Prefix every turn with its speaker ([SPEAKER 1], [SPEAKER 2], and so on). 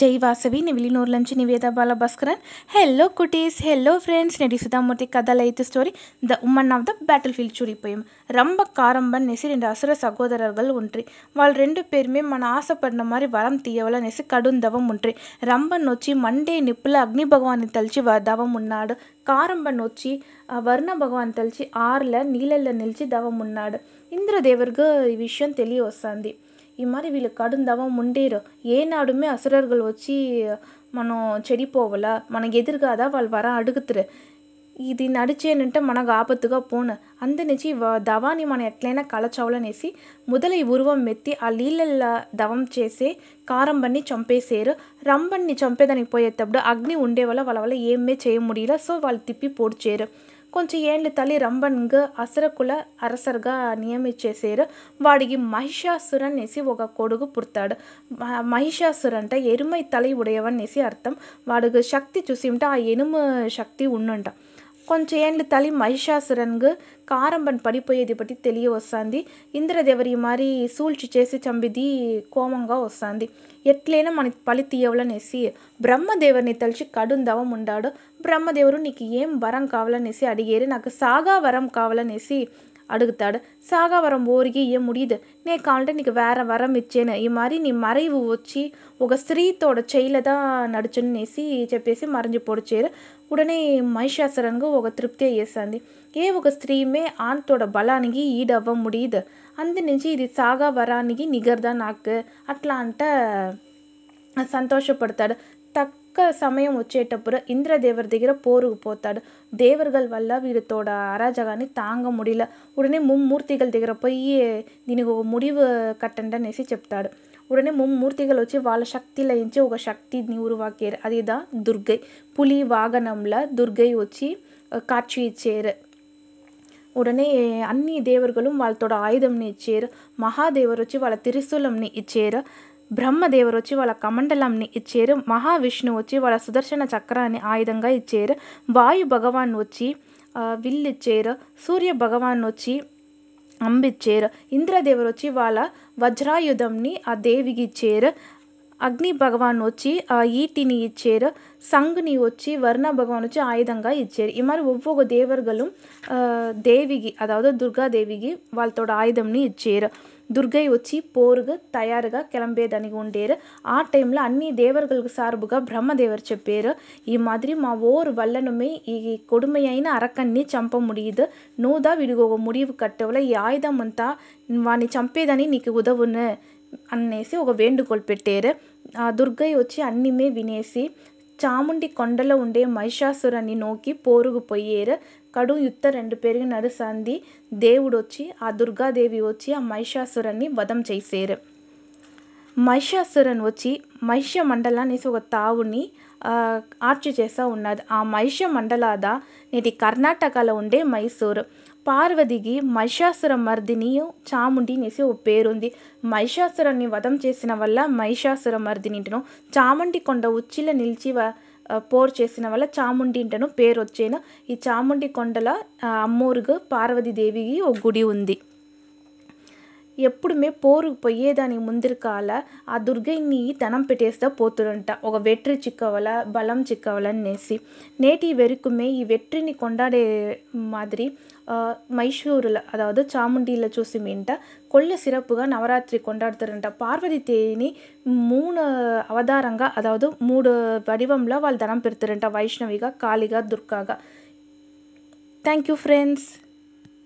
[SPEAKER 1] ಜೈ ವಾಸವಿ ನೀವು ಇಲ್ಲಿ ನೋಡ್ಲಂಚಿ Niveda Bala Bhaskaran hello cuties hello friends ನಡಿ ಸುಧಾಮೂರ್ತಿ ಕದಲೈತು story the woman of the battle field சுடி போயும் ரொம்ப காரம்பன் நெசி ரெண்டு அசுர சகோதரர்கள் ஒன்றி வாழ் ரெண்டு பேருமே మన ఆశపడిన మరి వరం తీయవల నేసి కడుం దవం ఉంట్రి రంబన్ వచ్చి మండే నిప్పుల అగ్ని భగవాన్ని తలిచి దవం ఉన్నాడు కారంబన్ వచ్చి వరుణ భగవాన్ తలిచి ఆర్ల నీళ్ళల్లో నిలిచి దవం ఉన్నాడు ఇంద్రదేవరుకు ఈ విషయం తెలియ వస్తుంది இது இம்மாதிரி இவளை கடுந்தவன் முண்டேறும் ஏனாடுமே அசுரர்கள் வச்சு மனம் செடி போவல மனம் எதிர்காத அவள் வர அடுகுத்துரு இது நடிச்சேன்னுட்டு மனக்கு ஆபத்துக்காக போன அந்த நெச்சி வ தவானி மன எட்லைனா களைச்சவள நெசி முதலை உருவம் மெத்தி அல்லீலல்ல தவம் சேசே காரம் பண்ணி சம்பே சேரு ரம் பண்ணி சம்பேதனை போய் எத்தப்படு அக்னி உண்டேவல வளவல ஏமே செய்ய முடியல ஸோ வாழ் திப்பி போடுச்சேரு కొంచెం ఏండ్ల తల్లి రంభన్గా అసరకుల ಅರಸರ್ಗ నియమించేసేరు వాడికి మహిషాసురన్నేసి ఒక కొడుకు పుడతాడు మహిషాసురంట ఎరుమై తల ఉడయవనేసి అర్థం వాడికి శక్తి చూసి ఉంటే ఆ ఎనుము శక్తి ఉండుంట కొంచెం కొంచె ఏళ్ళ మహిషాసురన్కు కారంబన్ పడిపోయేది బట్టి తెలియవస్తాంది ఇంద్రదేవరి మరి సూల్చి చేసి చంపిది కోమంగా వస్తాంది ఎట్లైనా మన పలి తీయవలనేసి బ్రహ్మదేవుని తలిచి కడుం ఉండాడు బ్రహ్మదేవుడు నీకు ఏం వరం కావాలనేసి అడిగేరు నాకు సాగా వరం కావాలనేసి అడుగుతాడు సాగవరం ఊరికి యముడిద్ నీకంటే నీకు వేరే వరం ఇచ్చేను ఈ మరి నీ మறைவு వచ్చి ఒక స్త్రీతోడ చెయ్యిలదా నడుచునేసి చెప్పేసి మరించి పొడిచారు ఉడనే మహిషాసురంకు ఒక తృప్తి అయ్యేసింది ఏ ఒక స్త్రీమే ఆనతోడ బలానికి ఈడవ్వ ముడిద్ అందునుంచి ఇది సాగవరానికి నిగర్దా నాకు అట్లా అంట సంతోషపడతాడు తక్ ఒక్క సమయం వచ్చేటప్పుడు ఇంద్రదేవర దగ్గర పోరుకు పోతాడు దేవరుగల్ వల్ల వీరితోడ అరాజకాన్ని తాంగ ముడిల ఉడనే ముమ్మూర్తిగల దగ్గర పోయి దీనికి ఒక ముడివు కట్టండి అనేసి చెప్తాడు உடனே மும்மூர்த்திகள் வச்சு వాళ్ళ శక్తిలయించి ఒక శక్తిని ఉరువాకేరు అదిదా దుర్గై పులి వాగనంలో దుర్గై వచ్చి కాచి ఇచ్చేరు உடனே అన్ని దేవరుగలు వాళ్ళతోడ ఆయుధంని ఇచ్చేరు మహాదేవరు వచ్చి వాళ్ళ త్రిశూలంని ఇచ్చేరు బ్రహ్మదేవుడు వచ్చి వాళ్ళ కమండలంని ఇచ్చారు మహావిష్ణువు వచ్చి వాళ్ళ సుదర్శన చక్రాన్ని ఆయుధంగా ఇచ్చారు వాయు భగవాన్ వచ్చి విల్లు ఇచ్చారు సూర్య భగవాన్ వచ్చి అంబిచ్చారు ఇంద్రదేవుడు వచ్చి వాళ్ళ వజ్రాయుధంని ఆ దేవికి ఇచ్చారు అగ్ని భగవాన్ వచ్చి ఆ ఈటిని ఇచ్చారు సంగుని వచ్చి వర్ణ భగవాన్ వచ్చి ఆయుధంగా ఇచ్చారు ఈ మరి ఒవ్వొక్క దేవర్గలు దేవికి అదావదు దుర్గాదేవికి వాళ్ళతో ఆయుధంని ఇచ్చారు துர்கை வச்சு போருக்கு தயாருக கிளம்பியதனி உண்டேரு ஆ டைம்ல அந்நிய தேவர்களுக்கு சார்புக பிரம்ம பிரம்மதேவர் செப்பேரு இம்மாதிரி மா ஓர் வல்லனுமே கொடுமையாயின அறக்கண்ணி சம்ப முடியுது நூதா விடுகோக முடிவு கட்டவில் ஆயுதம் வந்தா நீ சம்பேதனி நீக்கு உதவுன்னு அன்னேசி ஒரு வேண்டுகோள் பெற்றேரு துர்கை வச்சு அன்னிமே வினேசி చాముండి కొండలో ఉండే మహిషాసురాన్ని నోకి పోరుగు పొయ్యేరు కడు రెండు పెరిగి దేవుడు దేవుడొచ్చి ఆ దుర్గాదేవి వచ్చి ఆ మహిషాసురాన్ని వధం చేసేరు. మహిషాసురుడు వచ్చి మహిష మండలాన్ని ఒక తావుని ಆರ್ಚ್ చేಸ ఉన్నది ఆ మహిష మండలాద ఇది కర్ణాటకలో ఉండే మైసూర్ పార్వతికి మహిషాసుర మర్దిని చాముండి అనేసి ఓ పేరుంది మహిషాసురాన్ని వధం చేసిన వల్ల మహిషాసుర మర్దినింటను చాముండి కొండ ఉచ్చిల నిలిచి పోరు చేసిన వల్ల ఇంటను పేరు వచ్చేను ఈ చాముండి కొండల అమ్మూరుగు పార్వతీదేవికి ఓ గుడి ఉంది ఎప్పుడు పోరు పొయ్యేదానికి ముందరి కాల ఆ దుర్గయ్యని ధనం పెట్టేస్తా పోతుడంట ఒక వెట్రి చిక్కవల బలం చిక్కవలనేసి నేటి వరకుమే ఈ వెట్రిని கொண்டாடே மாதிரி மைசூரில் அதாவது சாமுண்டியில் சூசிமின்ட்ட கொள்ள சிறப்புగా నవరాత్రి కొండాడుతారంట పార్వతి దేవిని మూడు అవతారంగా అదావదు మూడు వడివంలో వాళ్ళు ధనం పెడతారంట వైష్ణవిగా కాళిగా దుర్గాగా థ్యాంక్ యూ ఫ్రెండ్స్